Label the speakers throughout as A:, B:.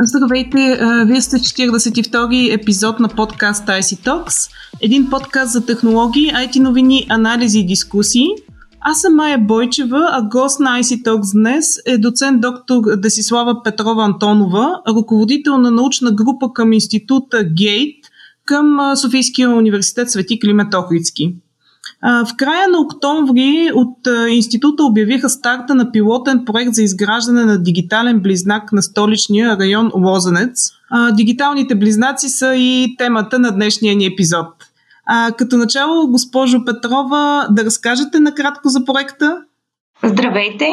A: Здравейте, вие сте 42-и епизод на подкаст IC Talks, един подкаст за технологии, IT новини, анализи и дискусии. Аз съм Майя Бойчева, а гост на IC Talks днес е доцент доктор Десислава Петрова Антонова, ръководител на научна група към института Гейт към Софийския университет Свети Климет Охридски. В края на октомври от института обявиха старта на пилотен проект за изграждане на дигитален близнак на столичния район Лозенец. Дигиталните близнаци са и темата на днешния ни епизод. Като начало, госпожо Петрова, да разкажете накратко за проекта?
B: Здравейте!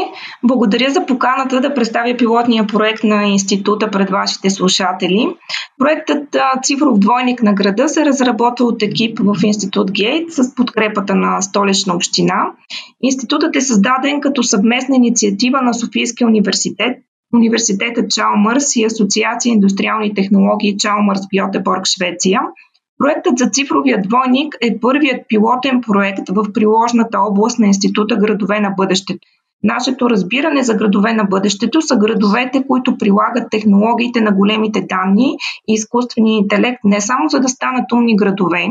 B: Благодаря за поканата да представя пилотния проект на института пред вашите слушатели. Проектът Цифров двойник на града се разработва от екип в Институт Гейт с подкрепата на столична община. Институтът е създаден като съвместна инициатива на Софийския университет, Университета Чалмърс и Асоциация индустриални технологии Чалмърс в Йотеборг, Швеция – Проектът за цифровия двойник е първият пилотен проект в приложната област на Института Градове на бъдещето. Нашето разбиране за градове на бъдещето са градовете, които прилагат технологиите на големите данни и изкуствения интелект не само за да станат умни градове,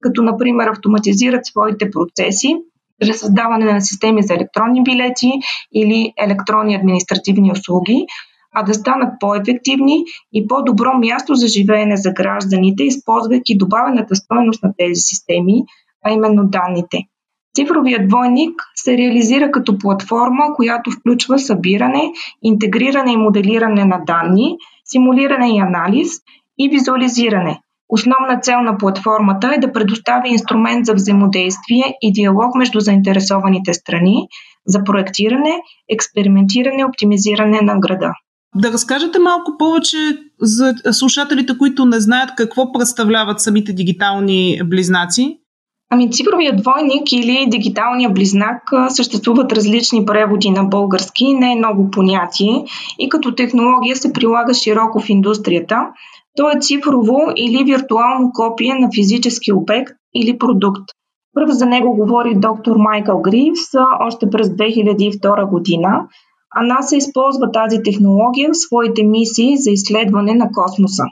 B: като например автоматизират своите процеси, чрез създаване на системи за електронни билети или електронни административни услуги, а да станат по-ефективни и по-добро място за живеене за гражданите, използвайки добавената стоеност на тези системи, а именно данните. Цифровият двойник се реализира като платформа, която включва събиране, интегриране и моделиране на данни, симулиране и анализ и визуализиране. Основна цел на платформата е да предостави инструмент за взаимодействие и диалог между заинтересованите страни за проектиране, експериментиране и оптимизиране на града.
A: Да разкажете малко повече за слушателите, които не знаят какво представляват самите дигитални близнаци.
B: Ами цифровия двойник или дигиталния близнак съществуват различни преводи на български, не е много понятие и като технология се прилага широко в индустрията. То е цифрово или виртуално копие на физически обект или продукт. Първо за него говори доктор Майкъл Гривс още през 2002 година. А НАСА използва тази технология в своите мисии за изследване на космоса.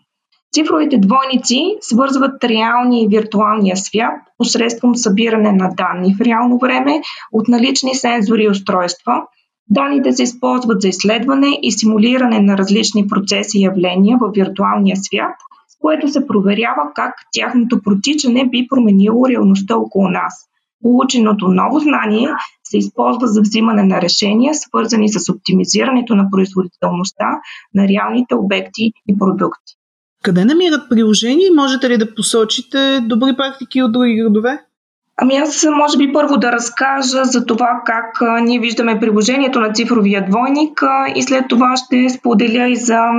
B: Цифровите двойници свързват реалния и виртуалния свят посредством събиране на данни в реално време от налични сензори и устройства. Данните се използват за изследване и симулиране на различни процеси и явления в виртуалния свят, с което се проверява как тяхното протичане би променило реалността около нас. Полученото ново знание се използва за взимане на решения, свързани с оптимизирането на производителността на реалните обекти и продукти.
A: Къде намират приложение и можете ли да посочите добри практики от други градове?
B: Ами аз може би първо да разкажа за това как а, ние виждаме приложението на цифровия двойник а, и след това ще споделя и за а,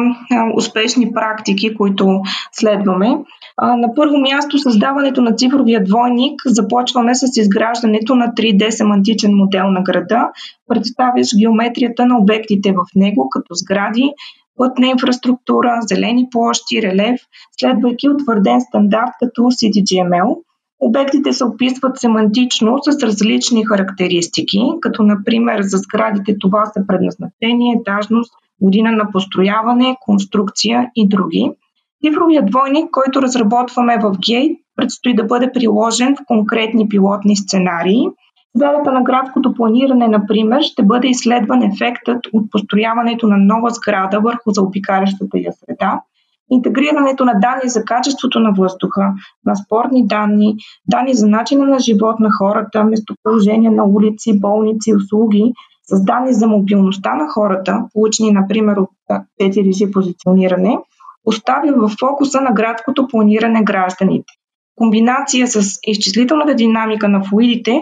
B: успешни практики, които следваме. На първо място създаването на цифровия двойник. Започваме с изграждането на 3D семантичен модел на града, представящ геометрията на обектите в него, като сгради, пътна инфраструктура, зелени площи, релеф, следвайки утвърден стандарт като CDGML – Обектите се описват семантично с различни характеристики, като например за сградите това са предназначение, етажност, година на построяване, конструкция и други. Цифровият двойник, който разработваме в Gate, предстои да бъде приложен в конкретни пилотни сценарии. В на градското планиране, например, ще бъде изследван ефектът от построяването на нова сграда върху заобикалящата я среда – интегрирането на данни за качеството на въздуха, на спортни данни, данни за начина на живот на хората, местоположение на улици, болници, услуги, с данни за мобилността на хората, получени, например, от 4G позициониране, поставя в фокуса на градското планиране гражданите комбинация с изчислителната динамика на флуидите,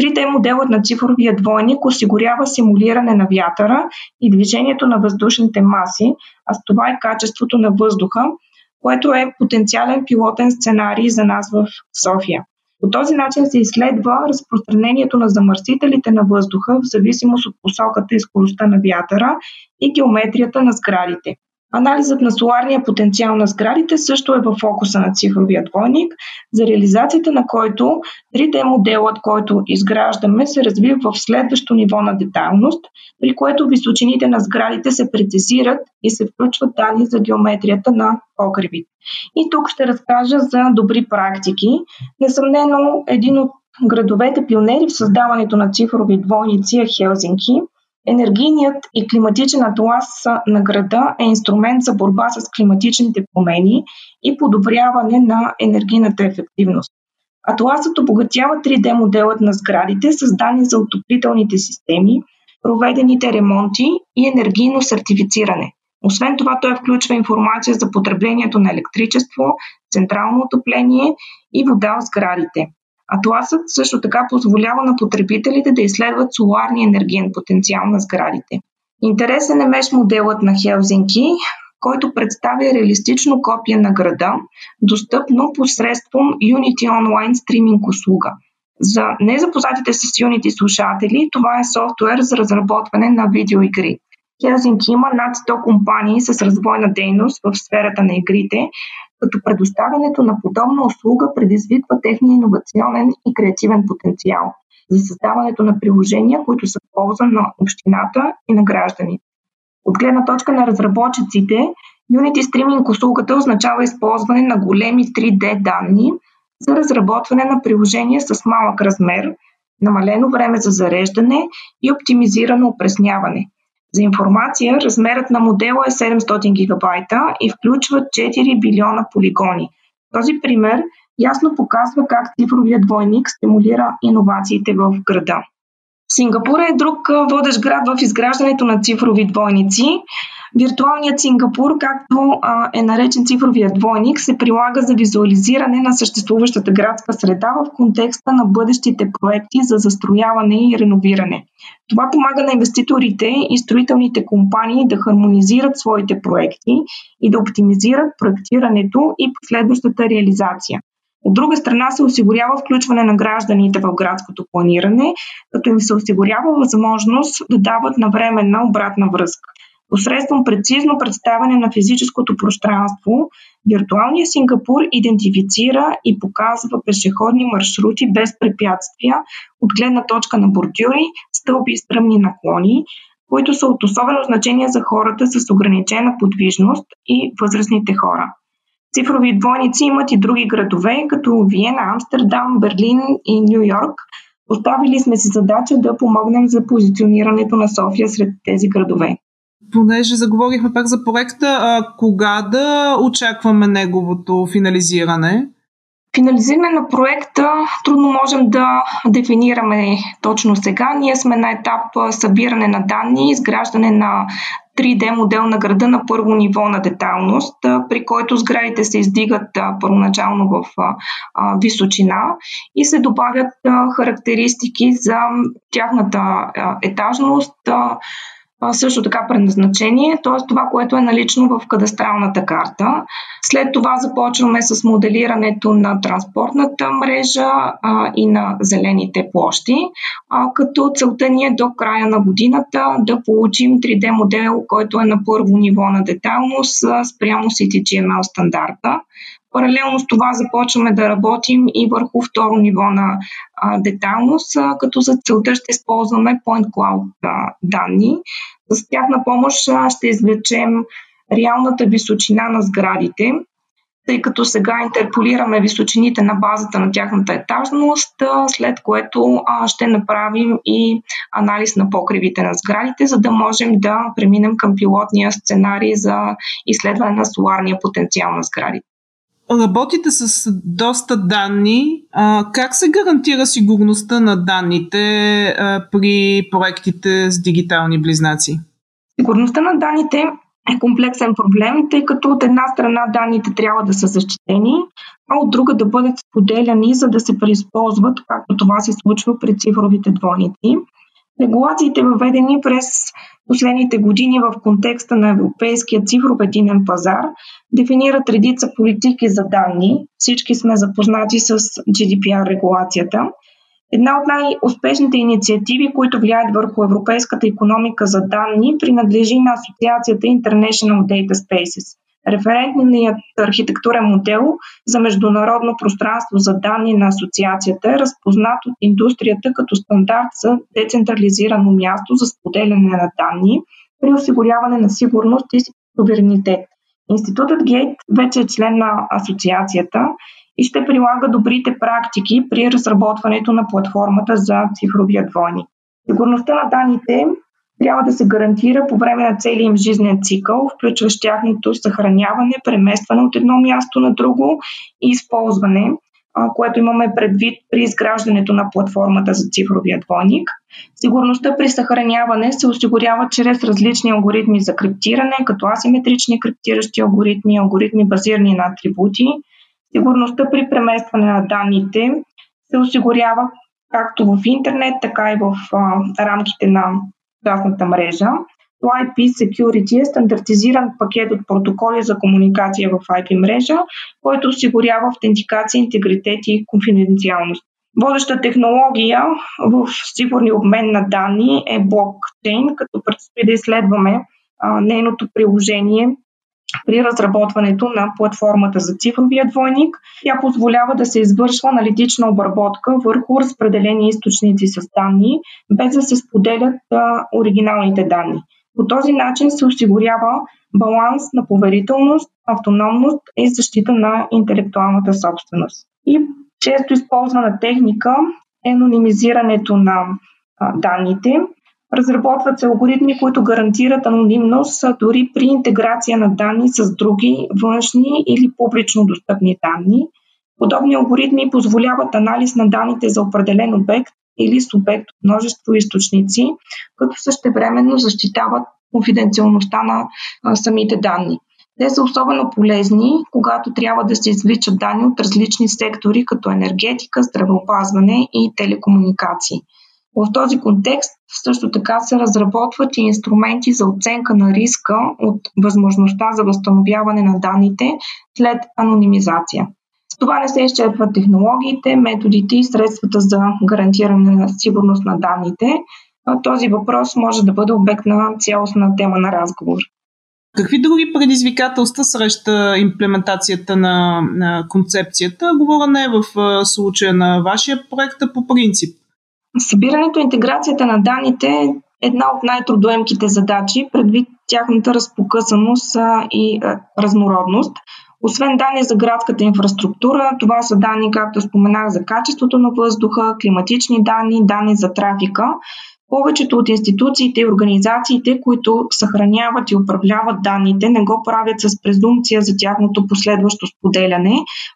B: 3D моделът на цифровия двойник осигурява симулиране на вятъра и движението на въздушните маси, а с това и качеството на въздуха, което е потенциален пилотен сценарий за нас в София. По този начин се изследва разпространението на замърсителите на въздуха в зависимост от посоката и скоростта на вятъра и геометрията на сградите. Анализът на соларния потенциал на сградите също е в фокуса на цифровия двойник, за реализацията на който 3D моделът, който изграждаме, се развива в следващо ниво на детайлност, при което височините на сградите се прецизират и се включват данни за геометрията на покривите. И тук ще разкажа за добри практики. Несъмнено, един от градовете пионери в създаването на цифрови двойници е Хелзинки – Енергийният и климатичен атлас на града е инструмент за борба с климатичните промени и подобряване на енергийната ефективност. Атласът обогатява 3D моделът на сградите с данни за отоплителните системи, проведените ремонти и енергийно сертифициране. Освен това, той включва информация за потреблението на електричество, централно отопление и вода в сградите. Атласът също така позволява на потребителите да изследват соларния енергиен потенциал на сградите. Интересен е меш моделът на Хелзинки, който представя реалистично копие на града, достъпно посредством Unity Online стриминг услуга. За незапознатите с Unity слушатели, това е софтуер за разработване на видеоигри. Хелзинки има над 100 компании с развойна дейност в сферата на игрите, като предоставянето на подобна услуга предизвиква техния иновационен и креативен потенциал за създаването на приложения, които са в полза на общината и на гражданите. От гледна точка на разработчиците, Unity Streaming услугата означава използване на големи 3D данни за разработване на приложения с малък размер, намалено време за зареждане и оптимизирано опресняване. За информация, размерът на модела е 700 гигабайта и включва 4 билиона полигони. Този пример ясно показва как цифровият двойник стимулира иновациите в града. Сингапур е друг водещ град в изграждането на цифрови двойници. Виртуалният Сингапур, както а, е наречен цифровия двойник, се прилага за визуализиране на съществуващата градска среда в контекста на бъдещите проекти за застрояване и реновиране. Това помага на инвеститорите и строителните компании да хармонизират своите проекти и да оптимизират проектирането и последващата реализация. От друга страна се осигурява включване на гражданите в градското планиране, като им се осигурява възможност да дават навременна обратна връзка. Посредством прецизно представяне на физическото пространство, виртуалният Сингапур идентифицира и показва пешеходни маршрути без препятствия от гледна точка на бордюри, стълби и стръмни наклони, които са от особено значение за хората с ограничена подвижност и възрастните хора. Цифрови двойници имат и други градове, като Виена, Амстердам, Берлин и Нью Йорк. Поставили сме си задача да помогнем за позиционирането на София сред тези градове
A: понеже заговорихме пак за проекта, а, кога да очакваме неговото финализиране?
B: Финализиране на проекта трудно можем да дефинираме точно сега. Ние сме на етап събиране на данни, изграждане на 3D модел на града на първо ниво на детайлност, при който сградите се издигат първоначално в височина и се добавят характеристики за тяхната етажност, също така предназначение, т.е. това, което е налично в кадастралната карта. След това започваме с моделирането на транспортната мрежа а, и на зелените площи, а, като целта ни е до края на годината да получим 3D модел, който е на първо ниво на детайлност спрямо CTGML стандарта. Паралелно с това започваме да работим и върху второ ниво на а, детайлност, а, като за целта ще използваме Point Cloud а, данни. С тяхна помощ ще извлечем реалната височина на сградите, тъй като сега интерполираме височините на базата на тяхната етажност, след което ще направим и анализ на покривите на сградите, за да можем да преминем към пилотния сценарий за изследване на соларния потенциал на сградите
A: работите с доста данни. А, как се гарантира сигурността на данните а, при проектите с дигитални близнаци?
B: Сигурността на данните е комплексен проблем, тъй като от една страна данните трябва да са защитени, а от друга да бъдат споделяни, за да се преизползват, както това се случва при цифровите двойници. Регулациите, въведени през последните години в контекста на Европейския цифров единен пазар, дефинират редица политики за данни. Всички сме запознати с GDPR регулацията. Една от най-успешните инициативи, които влияят върху европейската економика за данни, принадлежи на Асоциацията International Data Spaces. Референтният архитектурен модел за международно пространство за данни на асоциацията е разпознат от индустрията като стандарт за децентрализирано място за споделяне на данни при осигуряване на сигурност и суверенитет. Институтът Гейт вече е член на асоциацията и ще прилага добрите практики при разработването на платформата за цифровия двойник. Сигурността на данните трябва да се гарантира по време на целия им жизнен цикъл, включващ тяхното съхраняване, преместване от едно място на друго и използване, което имаме предвид при изграждането на платформата за цифровия двойник. Сигурността при съхраняване се осигурява чрез различни алгоритми за криптиране, като асиметрични криптиращи алгоритми, алгоритми базирани на атрибути. Сигурността при преместване на данните се осигурява както в интернет, така и в а, рамките на частната мрежа. IP Security е стандартизиран пакет от протоколи за комуникация в IP мрежа, който осигурява автентикация, интегритет и конфиденциалност. Водеща технология в сигурни обмен на данни е блокчейн, като предстои да изследваме а, нейното приложение при разработването на платформата за цифровия двойник. Тя позволява да се извършва аналитична обработка върху разпределени източници с данни, без да се споделят оригиналните данни. По този начин се осигурява баланс на поверителност, автономност и защита на интелектуалната собственост. И често използвана техника е анонимизирането на данните. Разработват се алгоритми, които гарантират анонимност дори при интеграция на данни с други външни или публично достъпни данни. Подобни алгоритми позволяват анализ на данните за определен обект или субект от множество източници, като същевременно защитават конфиденциалността на самите данни. Те са особено полезни, когато трябва да се извличат данни от различни сектори, като енергетика, здравеопазване и телекомуникации. В този контекст също така се разработват и инструменти за оценка на риска от възможността за възстановяване на данните след анонимизация. С това не се изчерпват технологиите, методите и средствата за гарантиране на сигурност на данните. Този въпрос може да бъде обект на цялостна тема на разговор.
A: Какви други предизвикателства среща имплементацията на, на концепцията? Говоря не в случая на вашия проект, а по принцип.
B: Събирането и интеграцията на данните е една от най-трудоемките задачи, предвид тяхната разпокъсаност и разнородност. Освен данни за градската инфраструктура, това са данни, както споменах, за качеството на въздуха, климатични данни, данни за трафика. Повечето от институциите и организациите, които съхраняват и управляват данните, не го правят с презумпция за тяхното последващо споделяне.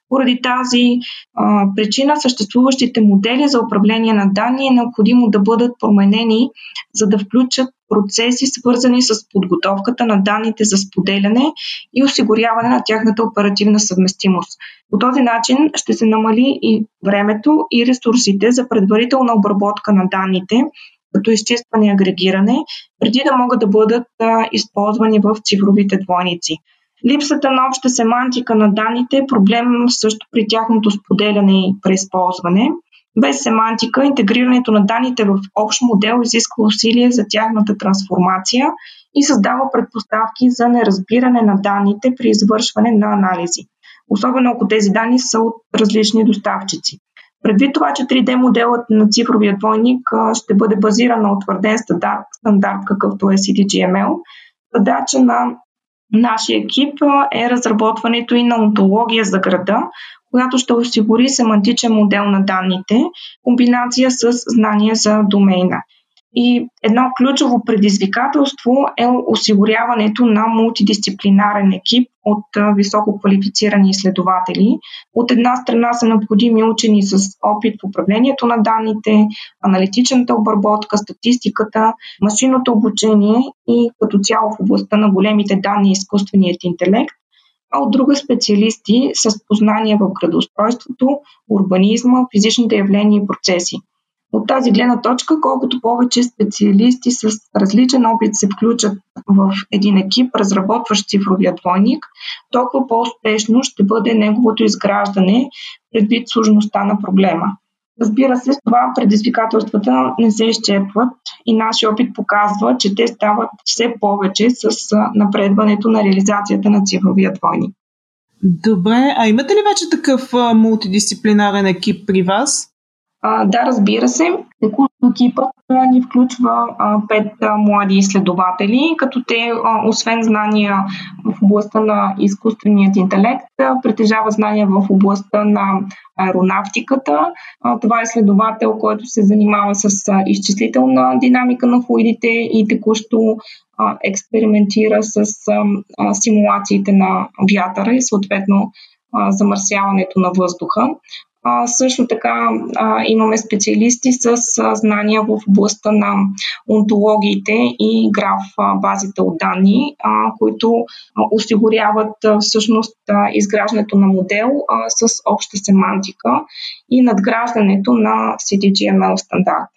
B: Поради тази а, причина съществуващите модели за управление на данни е необходимо да бъдат променени, за да включат процеси, свързани с подготовката на данните за споделяне и осигуряване на тяхната оперативна съвместимост. По този начин ще се намали и времето и ресурсите за предварителна обработка на данните, като изчистване и агрегиране, преди да могат да бъдат а, използвани в цифровите двойници. Липсата на обща семантика на данните е проблем също при тяхното споделяне и преизползване. Без семантика, интегрирането на данните в общ модел изисква усилие за тяхната трансформация и създава предпоставки за неразбиране на данните при извършване на анализи, особено ако тези данни са от различни доставчици. Предвид това, че 3D моделът на цифровия двойник ще бъде базиран на утвърден стандарт, стандарт какъвто е CDGML, задача на нашия екип е разработването и на онтология за града, която ще осигури семантичен модел на данните, комбинация с знания за домейна. И едно ключово предизвикателство е осигуряването на мултидисциплинарен екип от високо квалифицирани изследователи. От една страна са необходими учени с опит в управлението на данните, аналитичната обработка, статистиката, машинното обучение и като цяло в областта на големите данни и изкуственият интелект, а от друга специалисти с познания в градоустройството, урбанизма, физичните явления и процеси. От тази гледна точка, колкото повече специалисти с различен опит се включат в един екип, разработващ цифровия двойник, толкова по-успешно ще бъде неговото изграждане предвид сложността на проблема. Разбира се, с това предизвикателствата не се изчерпват и нашия опит показва, че те стават все повече с напредването на реализацията на цифровия двойник.
A: Добре, а имате ли вече такъв мултидисциплинарен екип при вас?
B: А, да, разбира се. Текущо екипът ни включва а, пет а, млади изследователи, като те, а, освен знания в областта на изкуственият интелект, а, притежава знания в областта на аеронавтиката. А, това е изследовател, който се занимава с а, изчислителна динамика на флуидите и текущо а, експериментира с а, а, симулациите на вятъра и съответно замърсяването на въздуха. А, също така а, имаме специалисти с а, знания в областта на онтологиите и граф а, базите от данни, а, които а, осигуряват а, всъщност а, изграждането на модел а, с обща семантика и надграждането на CDGML стандарт.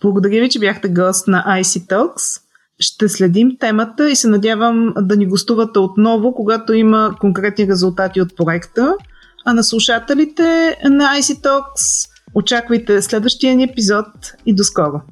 A: Благодаря ви, че бяхте гост на IC Talks. Ще следим темата и се надявам да ни гостувате отново, когато има конкретни резултати от проекта. А на слушателите на IC Talks очаквайте следващия ни епизод и до скоро!